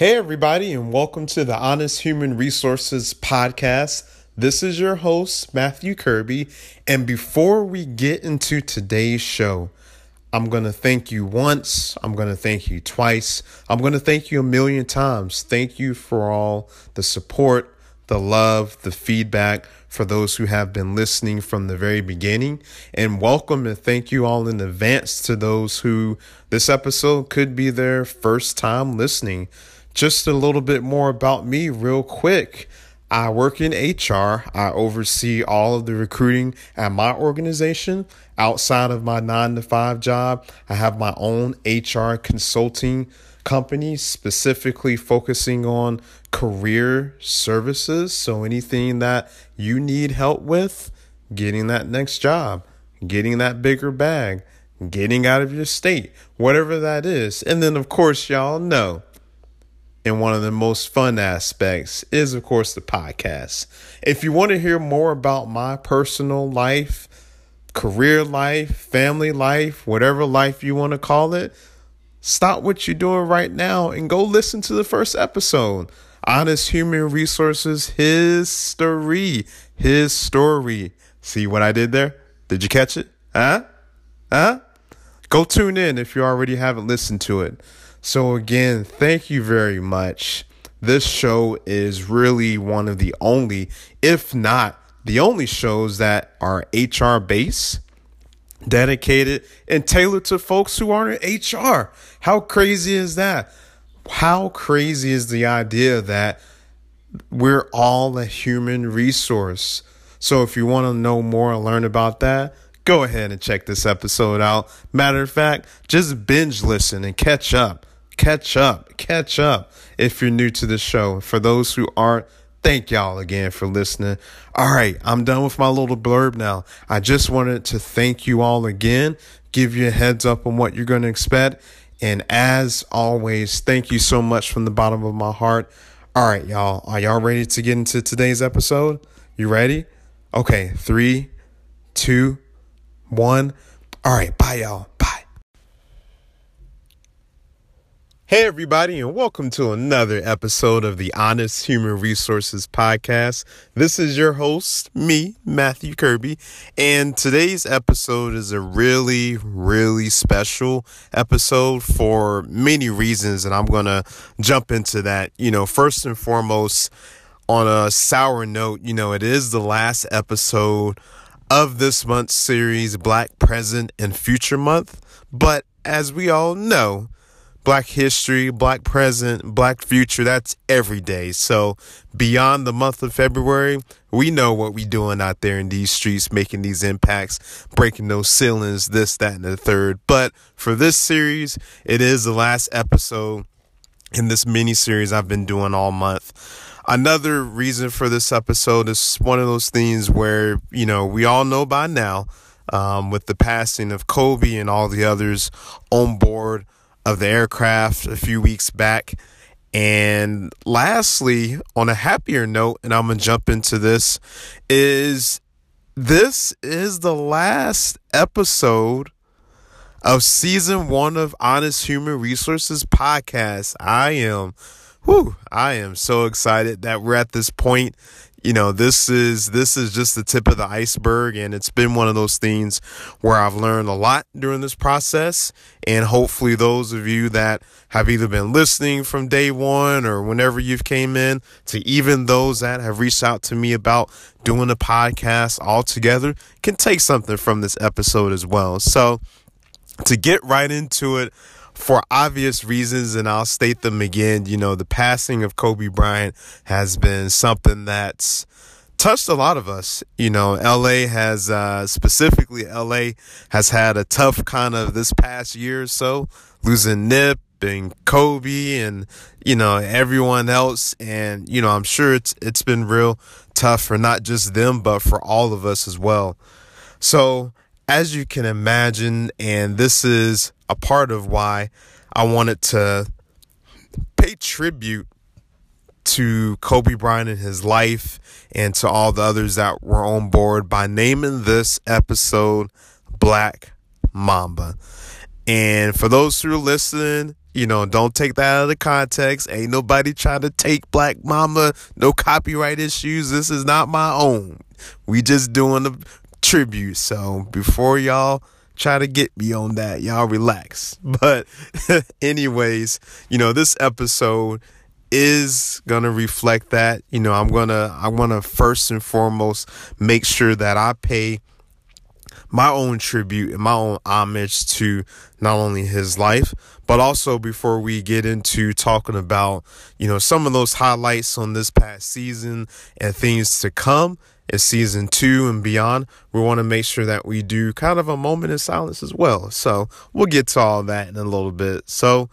Hey, everybody, and welcome to the Honest Human Resources Podcast. This is your host, Matthew Kirby. And before we get into today's show, I'm going to thank you once. I'm going to thank you twice. I'm going to thank you a million times. Thank you for all the support, the love, the feedback for those who have been listening from the very beginning. And welcome and thank you all in advance to those who this episode could be their first time listening. Just a little bit more about me, real quick. I work in HR. I oversee all of the recruiting at my organization. Outside of my nine to five job, I have my own HR consulting company specifically focusing on career services. So anything that you need help with, getting that next job, getting that bigger bag, getting out of your state, whatever that is. And then, of course, y'all know and one of the most fun aspects is, of course, the podcast. If you want to hear more about my personal life, career life, family life, whatever life you want to call it, stop what you're doing right now and go listen to the first episode. Honest Human Resources History. His story. See what I did there? Did you catch it? Huh? Huh? Go tune in if you already haven't listened to it. So, again, thank you very much. This show is really one of the only, if not the only shows that are HR based, dedicated, and tailored to folks who aren't in HR. How crazy is that? How crazy is the idea that we're all a human resource? So, if you want to know more and learn about that, go ahead and check this episode out. Matter of fact, just binge listen and catch up catch up, catch up if you're new to the show. For those who aren't, thank y'all again for listening. All right, I'm done with my little blurb now. I just wanted to thank you all again, give you a heads up on what you're going to expect. And as always, thank you so much from the bottom of my heart. All right, y'all, are y'all ready to get into today's episode? You ready? Okay, three, two, one. All right, bye, y'all. Hey, everybody, and welcome to another episode of the Honest Human Resources Podcast. This is your host, me, Matthew Kirby, and today's episode is a really, really special episode for many reasons, and I'm going to jump into that. You know, first and foremost, on a sour note, you know, it is the last episode of this month's series, Black Present and Future Month, but as we all know, Black history, black present, black future, that's every day. So beyond the month of February, we know what we doing out there in these streets, making these impacts, breaking those ceilings, this, that, and the third. But for this series, it is the last episode in this mini series I've been doing all month. Another reason for this episode is one of those things where, you know, we all know by now, um, with the passing of Kobe and all the others on board of the aircraft a few weeks back. And lastly, on a happier note, and I'm going to jump into this, is this is the last episode of season one of Honest Human Resources podcast. I am, whoo, I am so excited that we're at this point you know this is this is just the tip of the iceberg and it's been one of those things where I've learned a lot during this process and hopefully those of you that have either been listening from day 1 or whenever you've came in to even those that have reached out to me about doing a podcast all together can take something from this episode as well. So to get right into it for obvious reasons, and I'll state them again, you know, the passing of Kobe Bryant has been something that's touched a lot of us. You know, LA has, uh, specifically LA has had a tough kind of this past year or so, losing Nip and Kobe and, you know, everyone else. And, you know, I'm sure it's, it's been real tough for not just them, but for all of us as well. So, as you can imagine, and this is a part of why I wanted to pay tribute to Kobe Bryant and his life and to all the others that were on board by naming this episode Black Mamba. And for those who are listening, You know, don't take that out of context. Ain't nobody trying to take Black Mamba. No copyright issues. This is not my own. We just doing a tribute. So before y'all try to get me on that, y'all relax. But anyways, you know, this episode is going to reflect that. You know, I'm going to I want to first and foremost make sure that I pay my own tribute and my own homage to not only his life, but also before we get into talking about, you know, some of those highlights on this past season and things to come in season two and beyond, we want to make sure that we do kind of a moment of silence as well. So we'll get to all that in a little bit. So,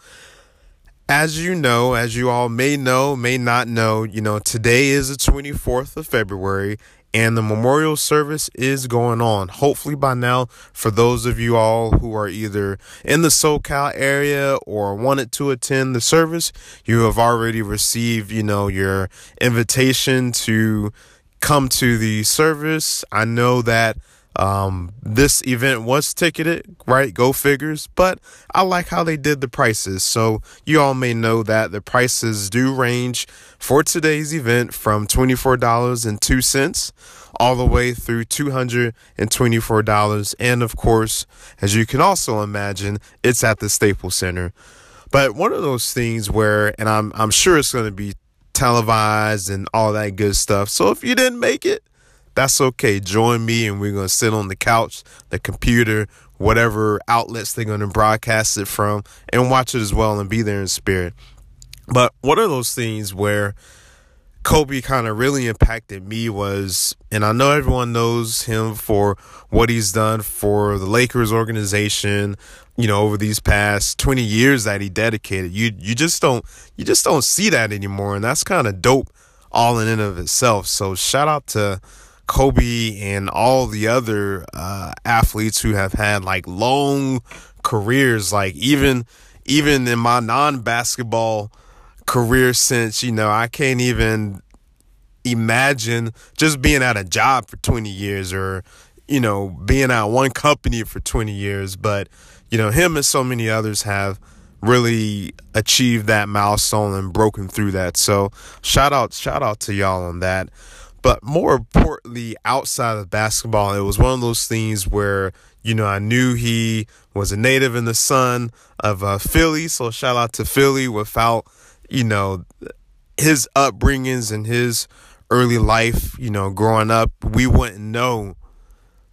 as you know, as you all may know, may not know, you know, today is the 24th of February and the memorial service is going on. Hopefully, by now, for those of you all who are either in the SoCal area or wanted to attend the service, you have already received, you know, your invitation to come to the service. I know that um, this event was ticketed, right? Go figures. But I like how they did the prices. So you all may know that the prices do range for today's event from $24.02 all the way through $224. And of course, as you can also imagine, it's at the Staples Center. But one of those things where, and I'm, I'm sure it's going to be televised and all that good stuff. So if you didn't make it, that's okay. Join me and we're going to sit on the couch, the computer, whatever outlets they're going to broadcast it from, and watch it as well and be there in spirit. But one of those things where Kobe kind of really impacted me was, and I know everyone knows him for what he's done for the Lakers organization, you know, over these past 20 years that he dedicated. You you just don't you just don't see that anymore, and that's kind of dope all in and of itself. So shout out to Kobe and all the other uh, athletes who have had like long careers, like even even in my non basketball career since you know I can't even imagine just being at a job for 20 years or you know being at one company for 20 years. But you know him and so many others have really achieved that milestone and broken through that. So shout out shout out to y'all on that. But more importantly, outside of basketball, it was one of those things where, you know, I knew he was a native in the son of uh, Philly. So shout out to Philly. Without, you know, his upbringings and his early life, you know, growing up, we wouldn't know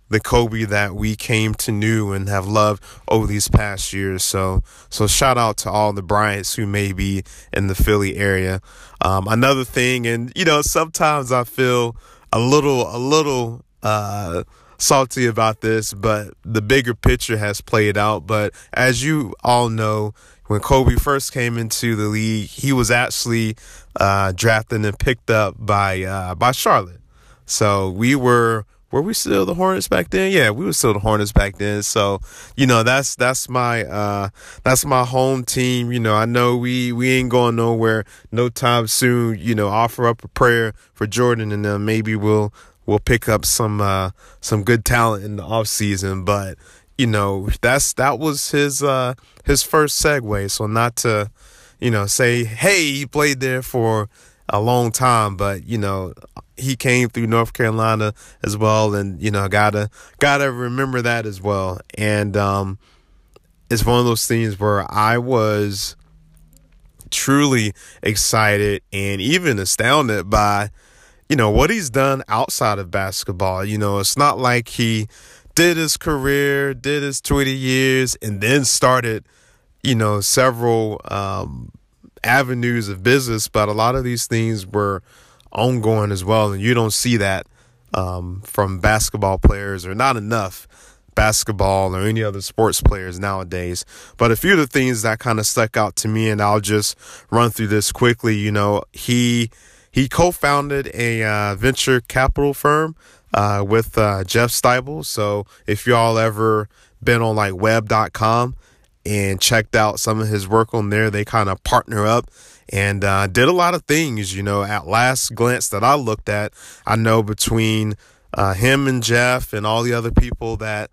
the Kobe that we came to know and have loved over these past years. So, so shout out to all the Bryants who may be in the Philly area. Um, another thing, and you know, sometimes I feel a little, a little, uh, salty about this, but the bigger picture has played out. But as you all know, when Kobe first came into the league, he was actually uh, drafted and picked up by uh, by Charlotte. So we were were we still the Hornets back then? Yeah, we were still the Hornets back then. So, you know, that's that's my uh that's my home team. You know, I know we we ain't going nowhere no time soon. You know, offer up a prayer for Jordan and then maybe we'll we'll pick up some uh some good talent in the off season. But, you know, that's that was his uh his first segue. So not to, you know, say, hey, he played there for a long time, but you know, he came through North Carolina as well, and you know, gotta gotta remember that as well. And um, it's one of those things where I was truly excited and even astounded by you know what he's done outside of basketball. You know, it's not like he did his career, did his 20 years, and then started, you know, several um, avenues of business, but a lot of these things were ongoing as well, and you don't see that um, from basketball players, or not enough basketball or any other sports players nowadays. But a few of the things that kind of stuck out to me, and I'll just run through this quickly. You know, he he co-founded a uh, venture capital firm uh, with uh, Jeff Stibel. So if y'all ever been on like web.com and checked out some of his work on there. They kind of partner up and uh, did a lot of things, you know, at last glance that I looked at. I know between uh, him and Jeff and all the other people that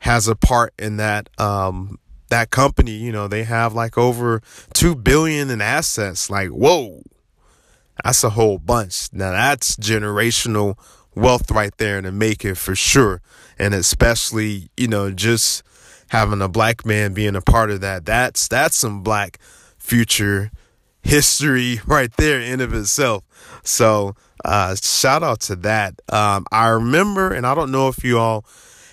has a part in that um, that company, you know, they have like over 2 billion in assets. Like, whoa. That's a whole bunch. Now that's generational wealth right there in the making for sure. And especially, you know, just having a black man being a part of that. That's that's some black future history right there in of itself. So uh, shout out to that. Um, I remember, and I don't know if you all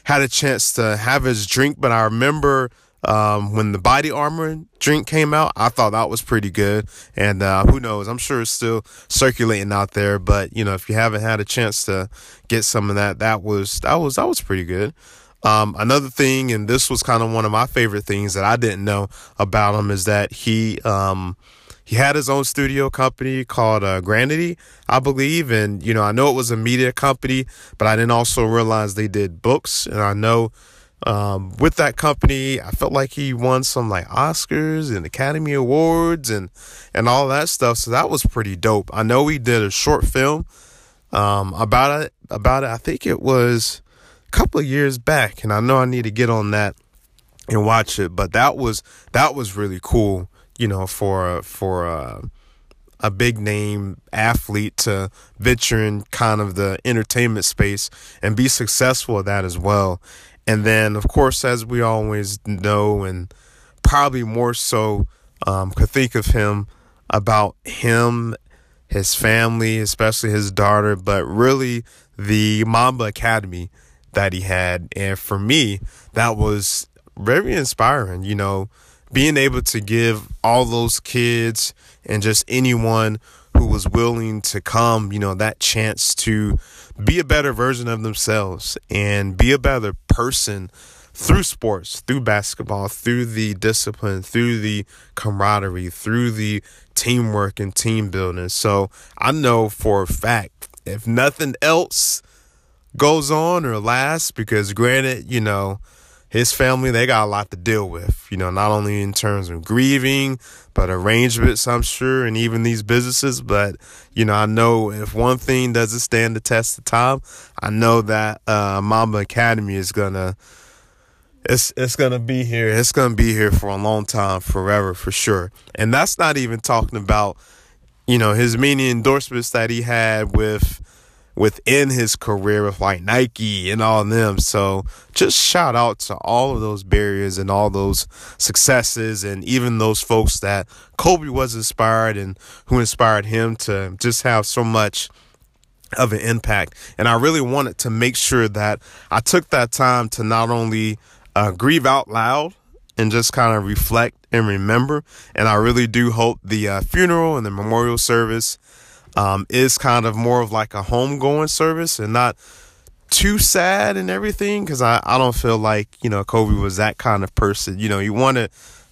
had a chance to have his drink, but I remember um, when the body armor drink came out, I thought that was pretty good. And uh, who knows? I'm sure it's still circulating out there. But you know, if you haven't had a chance to get some of that, that was that was that was pretty good. Um, another thing, and this was kind of one of my favorite things that I didn't know about him, is that he um, he had his own studio company called uh, Granity, I believe. And, you know, I know it was a media company, but I didn't also realize they did books. And I know um, with that company, I felt like he won some like Oscars and Academy Awards and, and all that stuff. So that was pretty dope. I know he did a short film um, about it, about it. I think it was a couple of years back. And I know I need to get on that and watch it, but that was, that was really cool you know, for for a, a big name athlete to venture in kind of the entertainment space and be successful at that as well. And then, of course, as we always know, and probably more so, um, could think of him about him, his family, especially his daughter, but really the Mamba Academy that he had. And for me, that was very inspiring. You know, being able to give all those kids and just anyone who was willing to come, you know, that chance to be a better version of themselves and be a better person through sports, through basketball, through the discipline, through the camaraderie, through the teamwork and team building. So I know for a fact, if nothing else goes on or lasts, because granted, you know, his family, they got a lot to deal with, you know, not only in terms of grieving, but arrangements, I'm sure, and even these businesses. But, you know, I know if one thing doesn't stand the test of time, I know that uh, Mamba Academy is going to. It's it's gonna be here. It's gonna be here for a long time, forever, for sure. And that's not even talking about, you know, his many endorsements that he had with within his career with like Nike and all them. So just shout out to all of those barriers and all those successes and even those folks that Kobe was inspired and who inspired him to just have so much of an impact. And I really wanted to make sure that I took that time to not only uh, grieve out loud and just kind of reflect and remember. And I really do hope the uh, funeral and the memorial service um, is kind of more of like a homegoing service and not too sad and everything because I, I don't feel like you know Kobe was that kind of person. You know, you wanted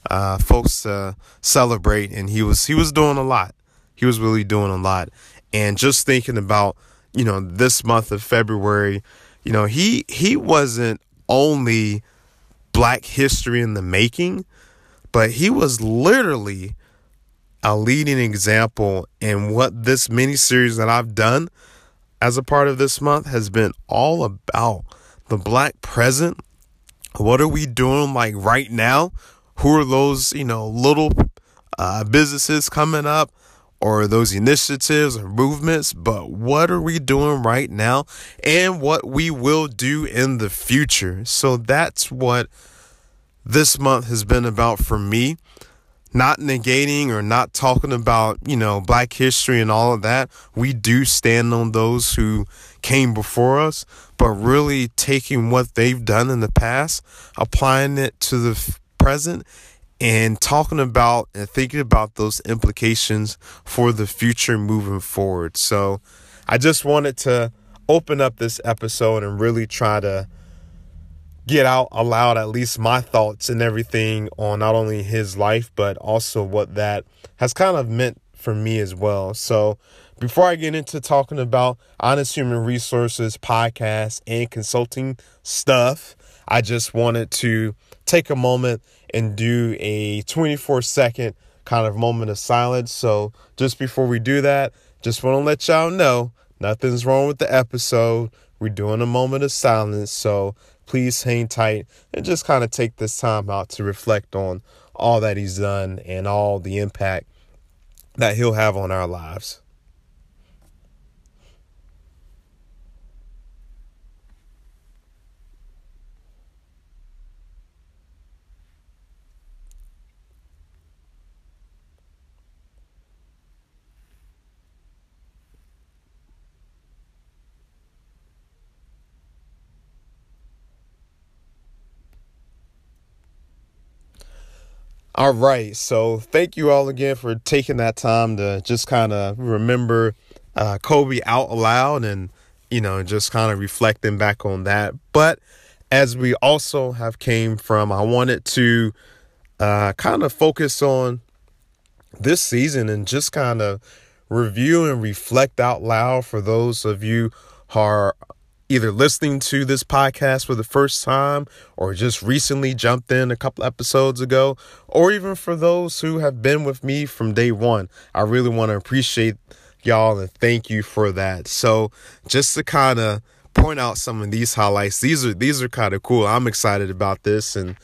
uh, folks to celebrate, and he was he was doing a lot. He was really doing a lot, and just thinking about you know this month of February, you know he he wasn't only Black history in the making, but he was literally a leading example in what this mini series that I've done as a part of this month has been all about the black present. What are we doing like right now? Who are those, you know, little uh, businesses coming up or those initiatives or movements? But what are we doing right now and what we will do in the future? So that's what this month has been about for me not negating or not talking about, you know, black history and all of that. We do stand on those who came before us, but really taking what they've done in the past, applying it to the present and talking about and thinking about those implications for the future moving forward. So I just wanted to open up this episode and really try to get out aloud at least my thoughts and everything on not only his life but also what that has kind of meant for me as well. So before I get into talking about honest human resources podcast and consulting stuff, I just wanted to take a moment and do a 24 second kind of moment of silence. So just before we do that, just want to let y'all know nothing's wrong with the episode. We're doing a moment of silence. So please hang tight and just kind of take this time out to reflect on all that he's done and all the impact that he'll have on our lives. All right. So thank you all again for taking that time to just kind of remember uh, Kobe out loud and, you know, just kind of reflecting back on that. But as we also have came from, I wanted to uh, kind of focus on this season and just kind of review and reflect out loud for those of you who are either listening to this podcast for the first time or just recently jumped in a couple episodes ago, or even for those who have been with me from day one. I really want to appreciate y'all and thank you for that. So, just to kind of point out some of these highlights, these are these are kind of cool. I'm excited about this and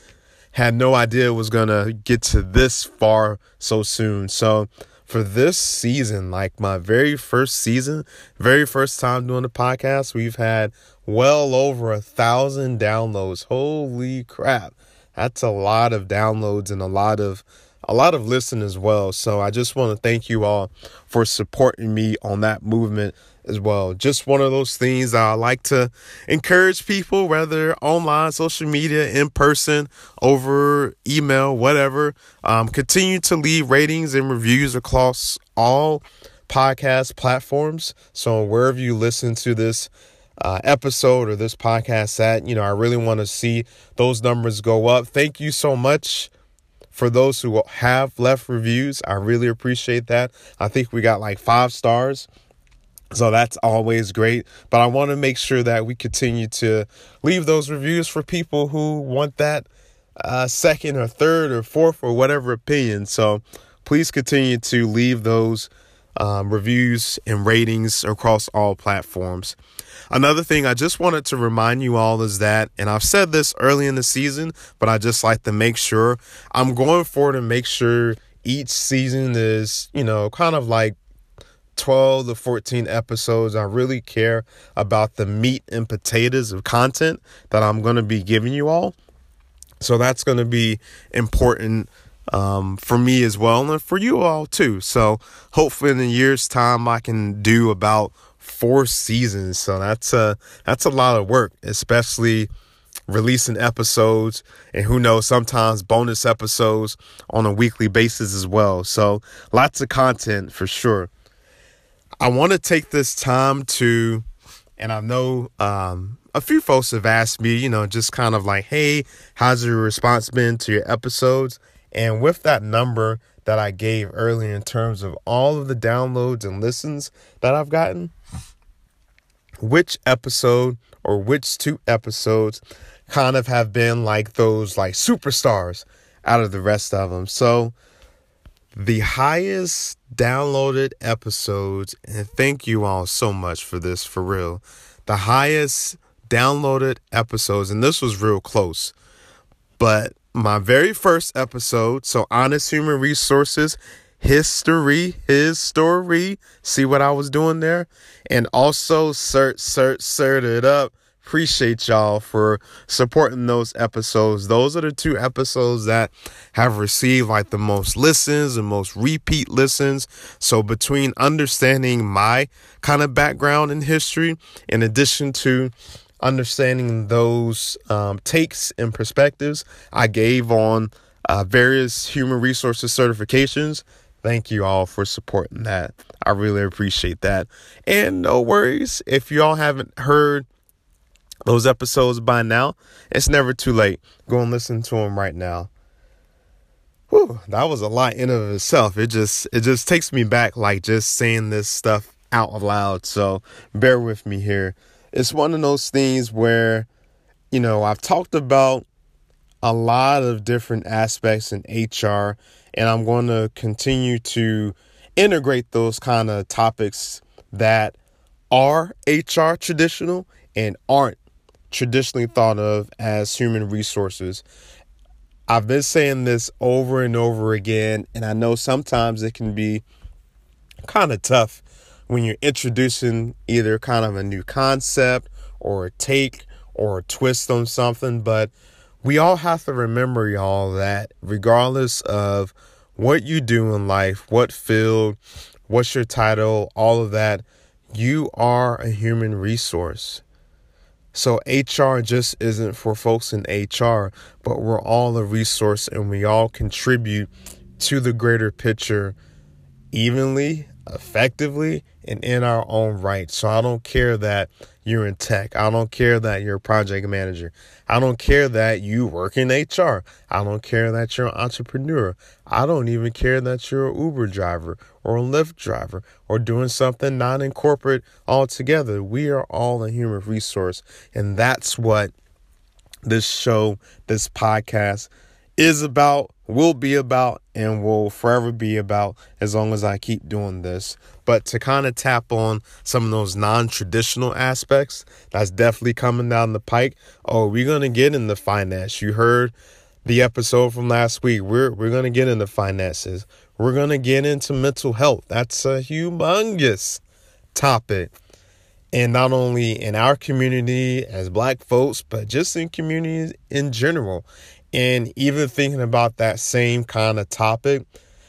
had no idea it was going to get to this far so soon. So, for this season, like my very first season, very first time doing the podcast, we've had well over a thousand downloads. Holy crap. That's a lot of downloads and a lot of a lot of listen as well. So I just want to thank you all for supporting me on that movement as well. Just one of those things I like to encourage people, whether online, social media, in person, over email, whatever. Um, continue to leave ratings and reviews across all podcast platforms. So wherever you listen to this uh, episode or this podcast at, you know, I really want to see those numbers go up. Thank you so much for those who have left reviews. I really appreciate that. I think we got like five stars. So that's always great. But I want to make sure that we continue to leave those reviews for people who want that uh, second or third or fourth or whatever opinion. So please continue to leave those um, reviews and ratings across all platforms. Another thing I just wanted to remind you all is that, and I've said this early in the season, but I just like to make sure I'm going forward and make sure each season is, you know, kind of like 12 to 14 episodes. I really care about the meat and potatoes of content that I'm going to be giving you all. So that's going to be important um, for me as well and for you all too. So hopefully in a year's time I can do about four seasons. So that's a that's a lot of work, especially releasing episodes and who knows sometimes bonus episodes on a weekly basis as well. So lots of content for sure. I want to take this time to and I know um, a few folks have asked me, you know, just kind of like, hey, how's your response been to your episodes? And with that number that I gave earlier in terms of all of the downloads and listens that I've gotten, which episode or which two episodes kind of have been like those like superstars out of the rest of them. So the highest downloaded episodes, and thank you all so much for this for real. The highest downloaded episodes, and this was real close, but my very first episode, so Honest Human Resources history, his story. See what I was doing there? And also, cert, cert, search it up. Appreciate y'all for supporting those episodes. Those are the two episodes that have received like the most listens and most repeat listens. So, between understanding my kind of background in history, in addition to understanding those um, takes and perspectives I gave on uh, various human resources certifications, Thank you all for supporting that. I really appreciate that. And no worries if y'all haven't heard those episodes by now, it's never too late. Go and listen to them right now. Whew, that was a lot in of itself. It just it just takes me back like just saying this stuff out loud. So bear with me here. It's one of those things where, you know, I've talked about a lot of different aspects in HR and I'm going to continue to integrate those kind of topics that are HR traditional and aren't traditionally thought of as human resources. I've been saying this over and over again, and I know sometimes it can be kind of tough when you're introducing either kind of a new concept or a take or a twist on something, but we all have to remember, y'all, that regardless of what you do in life, what field, what's your title, all of that, you are a human resource. So HR just isn't for folks in HR, but we're all a resource and we all contribute to the greater picture evenly, effectively, and in our own right. So I don't care that you're in tech. I don't care that you're a project manager. I don't care that you work in HR. I don't care that you're an entrepreneur. I don't even care that you're an Uber driver or a Lyft driver or doing something not in corporate altogether. We are all a human resource. And that's what this show, this podcast is about, will be about, and will forever be about as long as I keep doing this. But to kind of tap on some of those non traditional aspects, that's definitely coming down the pike. Oh, we're going to get into finance. You heard the episode from last week. We're, we're going to get into finances. We're going to get into mental health. That's a humongous topic. And not only in our community as black folks, but just in communities in general. And even thinking about that same kind of topic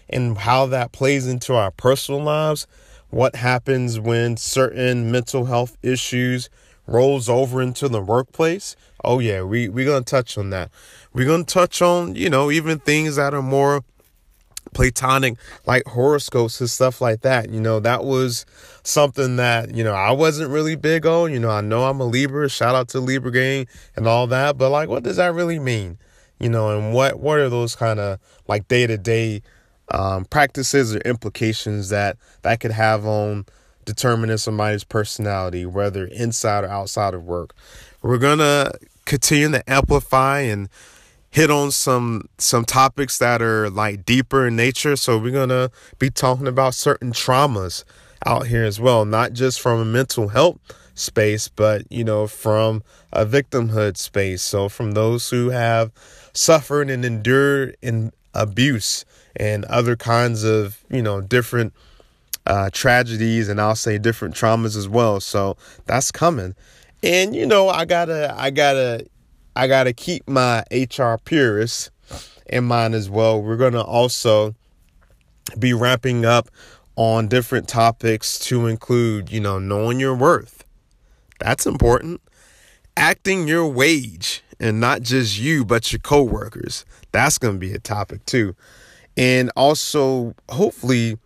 and how that plays into our personal lives, what happens when certain mental health issues rolls over into the workplace. Oh yeah, we we're going to touch on that. We're going to touch on, you know, even things that are more platonic like horoscopes and stuff like that. You know, that was something that, you know, I wasn't really big on. You know, I know I'm a Libra, shout out to Libra gang and all that, but like what does that really mean? You know, and what what are those kind of like day to day um, practices or implications that that could have on determining somebody's personality, whether inside or outside of work. We're gonna continue to amplify and hit on some some topics that are like deeper in nature. So we're gonna be talking about certain traumas out here as well, not just from a mental health space, but you know, from a victimhood space. So from those who have suffered and endured in abuse and other kinds of, you know, different uh, tragedies and I'll say different traumas as well. So that's coming. And you know, I gotta, I gotta, I gotta keep my HR purists in mind as well. We're gonna also be wrapping up on different topics to include, you know, knowing your worth. That's important. Acting your wage and not just you, but your coworkers. That's going to be a topic too. And also, hopefully,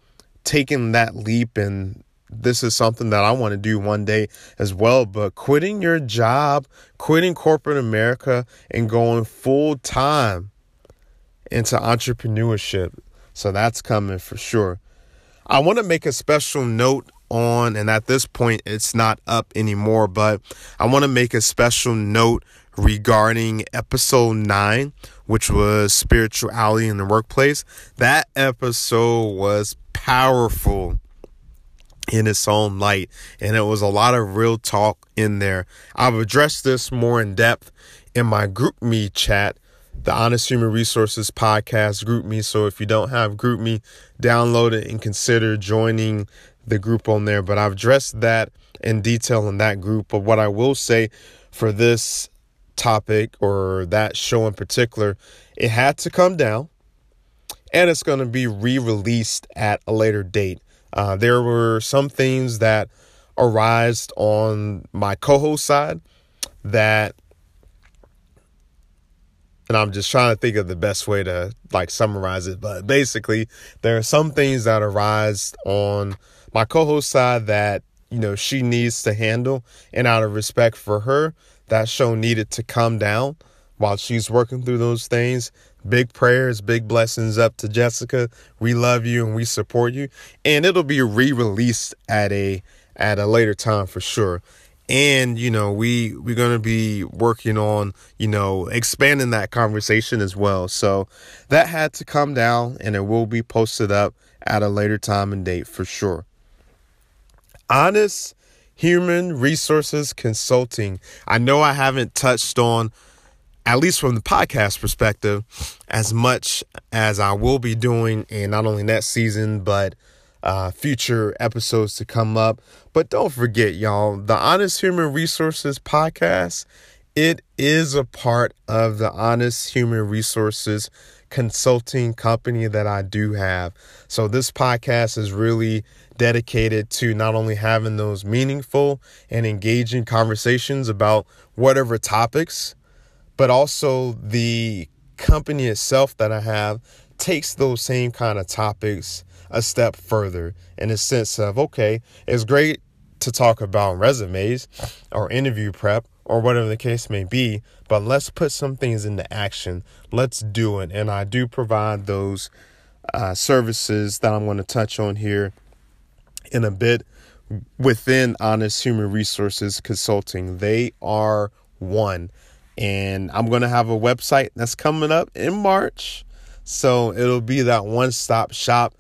taking that leap and this is something that I want to do one day as well. But quitting your job, quitting corporate America, and going full time into entrepreneurship. So that's coming for sure. I want to make a special note on, and at this point, it's not up anymore, but I want to make a special note regarding episode nine, which was spirituality in the workplace. That episode was powerful in its own light, and it was a lot of real talk in there. I've addressed this more in depth in my GroupMe chat, the Honest Human Resources podcast GroupMe. So if you don't have GroupMe, download it and consider joining the group on there. But I've addressed that in detail in that group. But what I will say for this topic or that show in particular, it had to come down and it's going to be re released at a later date. Uh, there were some things that arised on my co host side that, and I'm just trying to think of the best way to like summarize it, but basically, there are some things that arise on my co host side that, you know, she needs to handle, and out of respect for her, that show needed to come down while she's working through those things. Big prayers, big blessings up to Jessica. We love you and we support you. And it'll be re-released at a at a later time for sure. And you know, we we're going to be working on, you know, expanding that conversation as well. So that had to come down and it will be posted up at a later time and date for sure. Honest Human Resources Consulting. I know I haven't touched on, at least from the podcast perspective, as much as I will be doing in not only next season, but uh, future episodes to come up. But don't forget, y'all, the Honest Human Resources podcast, it is a part of the Honest Human Resources consulting company that I do have. So this podcast is really dedicated to not only having those meaningful and engaging conversations about whatever topics, but also the company itself that I have takes those same kind of topics a step further in the sense of okay, it's great to talk about resumes or interview prep or whatever the case may be, but let's put some things into action. Let's do it. And I do provide those uh, services that I'm going to touch on here in a bit within Honest Human Resources Consulting. They are one. And I'm going to have a website that's coming up in March. So it'll be that one stop shop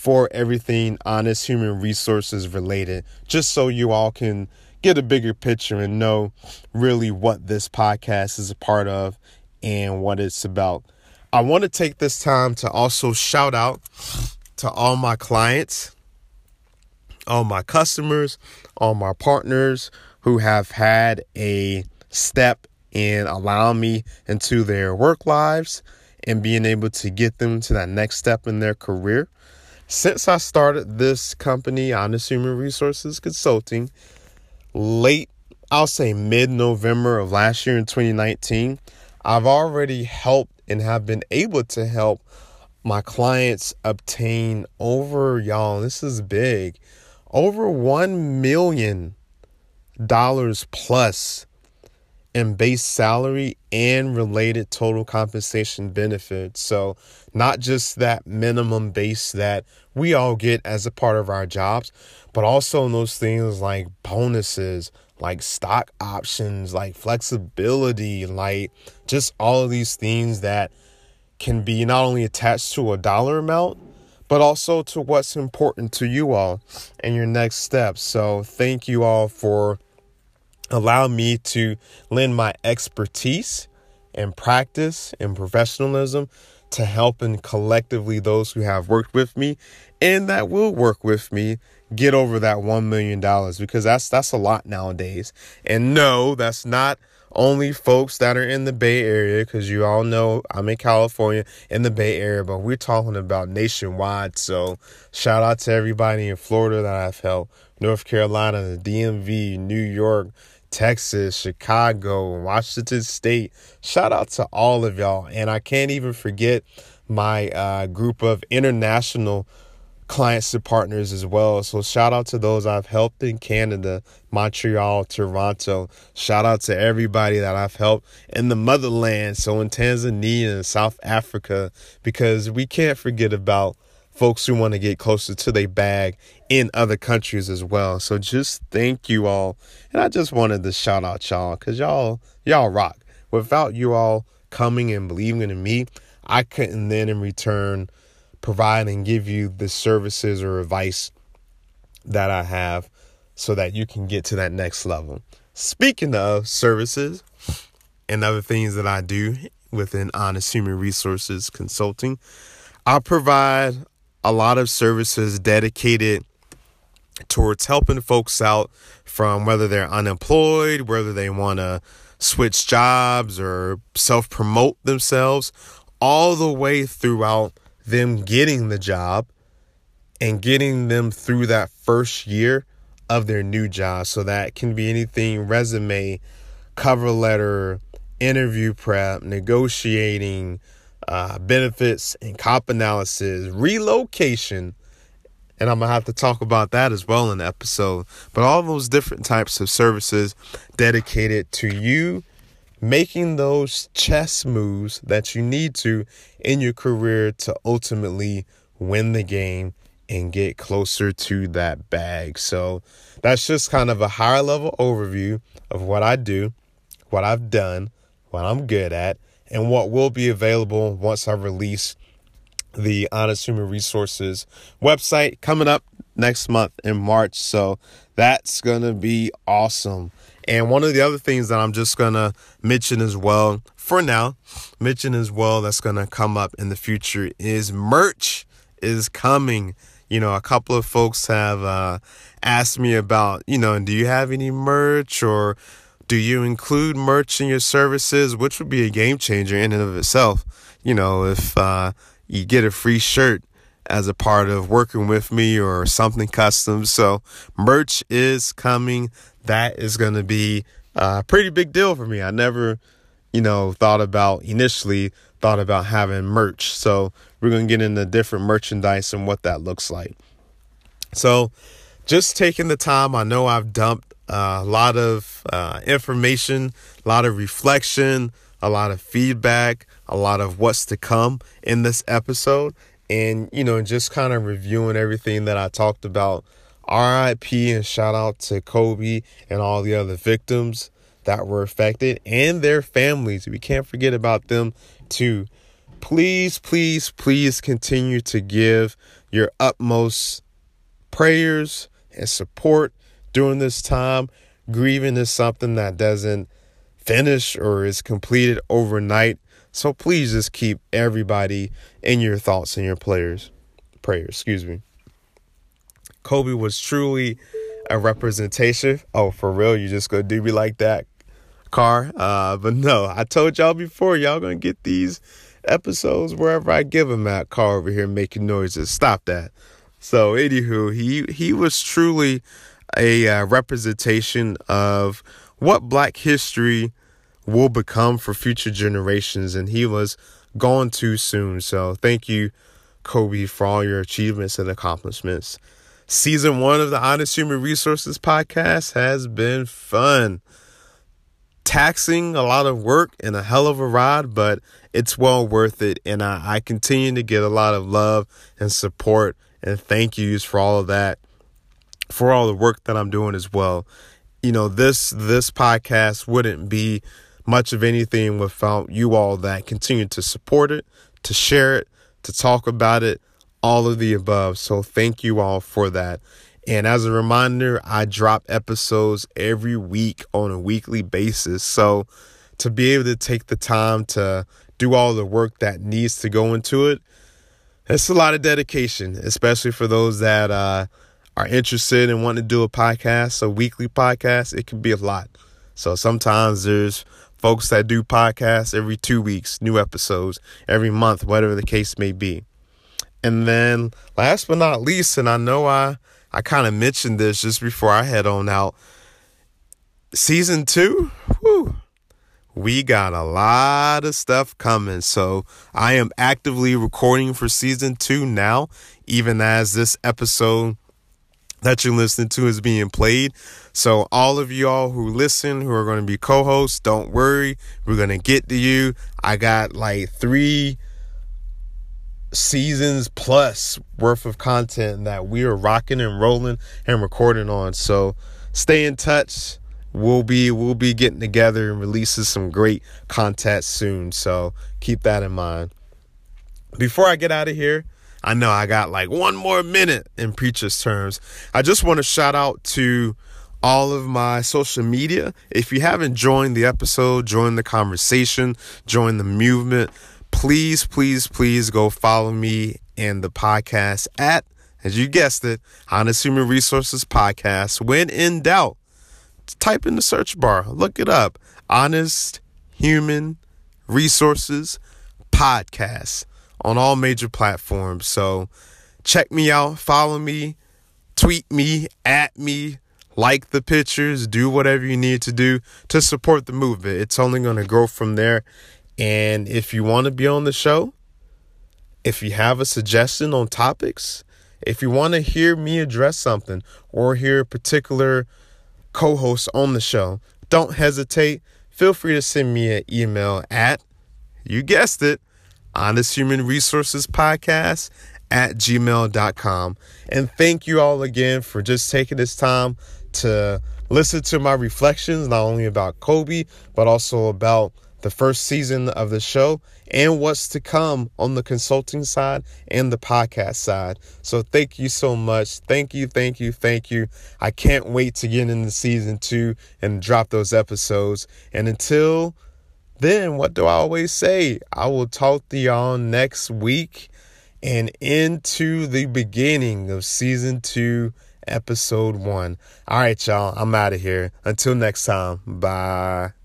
for everything Honest Human Resources related, just so you all can get a bigger picture and know really what this podcast is a part of and what it's about. I want to take this time to also shout out to all my clients all my customers, all my partners who have had a step in allowing me into their work lives and being able to get them to that next step in their career. Since I started this company, Honest Human Resources Consulting, late, I'll say mid November of last year in 2019, I've already helped and have been able to help my clients obtain over, y'all, this is big, over $1 million plus in base salary and related total compensation benefits. So, not just that minimum base that we all get as a part of our jobs, but also those things like bonuses, like stock options, like flexibility, like just all of these things that can be not only attached to a dollar amount, but also to what's important to you all and your next steps. So, thank you all for allowing me to lend my expertise and practice and professionalism to helping collectively those who have worked with me and that will work with me get over that 1 million dollars because that's that's a lot nowadays. And no, that's not only folks that are in the Bay Area, because you all know I'm in California in the Bay Area, but we're talking about nationwide. So shout out to everybody in Florida that I've helped, North Carolina, the DMV, New York, Texas, Chicago, Washington State. Shout out to all of y'all. And I can't even forget my uh, group of international clients and partners as well. So shout out to those I've helped in Canada, Montreal, Toronto. Shout out to everybody that I've helped in the motherland, so in Tanzania and South Africa, because we can't forget about folks who want to get closer to their bag in other countries as well. So just thank you all. And I just wanted to shout out y'all cuz y'all y'all rock. Without you all coming and believing in me, I couldn't then in return provide and give you the services or advice that I have so that you can get to that next level. Speaking of services and other things that I do within Honest Human Resources Consulting, I provide a lot of services dedicated towards helping folks out from whether they're unemployed, whether they want to switch jobs or self promote themselves, all the way throughout them getting the job and getting them through that first year of their new job. So that can be anything resume, cover letter, interview prep, negotiating, uh, benefits and comp analysis, relocation. And I'm going to have to talk about that as well in the episode. But all those different types of services dedicated to you making those chess moves that you need to in your career to ultimately win the game and get closer to that bag. So that's just kind of a higher level overview of what I do, what I've done, what I'm good at, and what will be available once I release the Honest Human Resources website coming up next month in March. So that's going to be awesome. And one of the other things that I'm just going to mention as well for now, mention as well that's going to come up in the future is merch is coming. You know, a couple of folks have uh, asked me about, you know, do you have any merch or do you include merch in your services, which would be a game changer in and of itself. You know, if uh, you get a free shirt as a part of working with me or something custom. So merch is coming. That is going to be a pretty big deal for me. I never, you know, thought about initially thought about having merch. So we're going to get into different merchandise and what that looks like. So just taking the time, I know I've dumped a lot of uh, information, a lot of reflection, a lot of feedback, a lot of what's to come in this episode and you know just kind of reviewing everything that I talked about. RIP and shout out to Kobe and all the other victims that were affected and their families. We can't forget about them too. Please, please, please continue to give your utmost prayers and support during this time. Grieving is something that doesn't finish or is completed overnight. So please just keep everybody in your thoughts and your players prayers, excuse me. Kobe was truly a representation. Oh, for real, you just gonna do me like that, car? Uh, but no, I told y'all before, y'all gonna get these episodes wherever I give them at. Car over here making noises. Stop that. So, anywho, he he was truly a uh, representation of what Black history will become for future generations. And he was gone too soon. So thank you, Kobe, for all your achievements and accomplishments. Season one of the Honest Human Resources podcast has been fun. Taxing, a lot of work, and a hell of a ride, but it's well worth it. And I, I continue to get a lot of love and support and thank yous for all of that, for all the work that I'm doing as well. You know, this this podcast wouldn't be much of anything without you all that continue to support it, to share it, to talk about it, all of the above. So thank you all for that. And as a reminder, I drop episodes every week on a weekly basis. So to be able to take the time to do all the work that needs to go into it, it's a lot of dedication, especially for those that uh, are interested and want to do a podcast, a weekly podcast. It can be a lot. So sometimes there's folks that do podcasts every two weeks, new episodes, every month, whatever the case may be. And then last but not least, and I know I, I kind of mentioned this just before I head on out, season two, whew, we got a lot of stuff coming. So I am actively recording for season two now, even as this episode that you're listening to is being played. So, all of y'all who listen, who are going to be co hosts, don't worry. We're going to get to you. I got like three seasons plus worth of content that we are rocking and rolling and recording on. So, stay in touch. We'll be we'll be getting together and releasing some great content soon. So keep that in mind. Before I get out of here, I know I got like one more minute in preacher's terms. I just want to shout out to all of my social media. If you haven't joined the episode, join the conversation, join the movement, please, please, please go follow me and the podcast at, as you guessed it, Honest Human Resources Podcast. When in doubt, type in the search bar, look it up. Honest Human Resources Podcast on all major platforms. So check me out, follow me, tweet me, at me, like the pictures, do whatever you need to do to support the movement. It's only going to grow from there. And if you want to be on the show, if you have a suggestion on topics, if you want to hear me address something or hear a particular co host on the show, don't hesitate. Feel free to send me an email at, you guessed it, Honest Human Resources Podcast at gmail.com. And thank you all again for just taking this time to listen to my reflections, not only about Kobe, but also about the first season of the show and what's to come on the consulting side and the podcast side. So thank you so much. Thank you, thank you, thank you. I can't wait to get into season two and drop those episodes. And until then, what do I always say? I will talk to y'all next week and into the beginning of season two, episode one. All right, y'all, I'm out of here. Until next time, bye.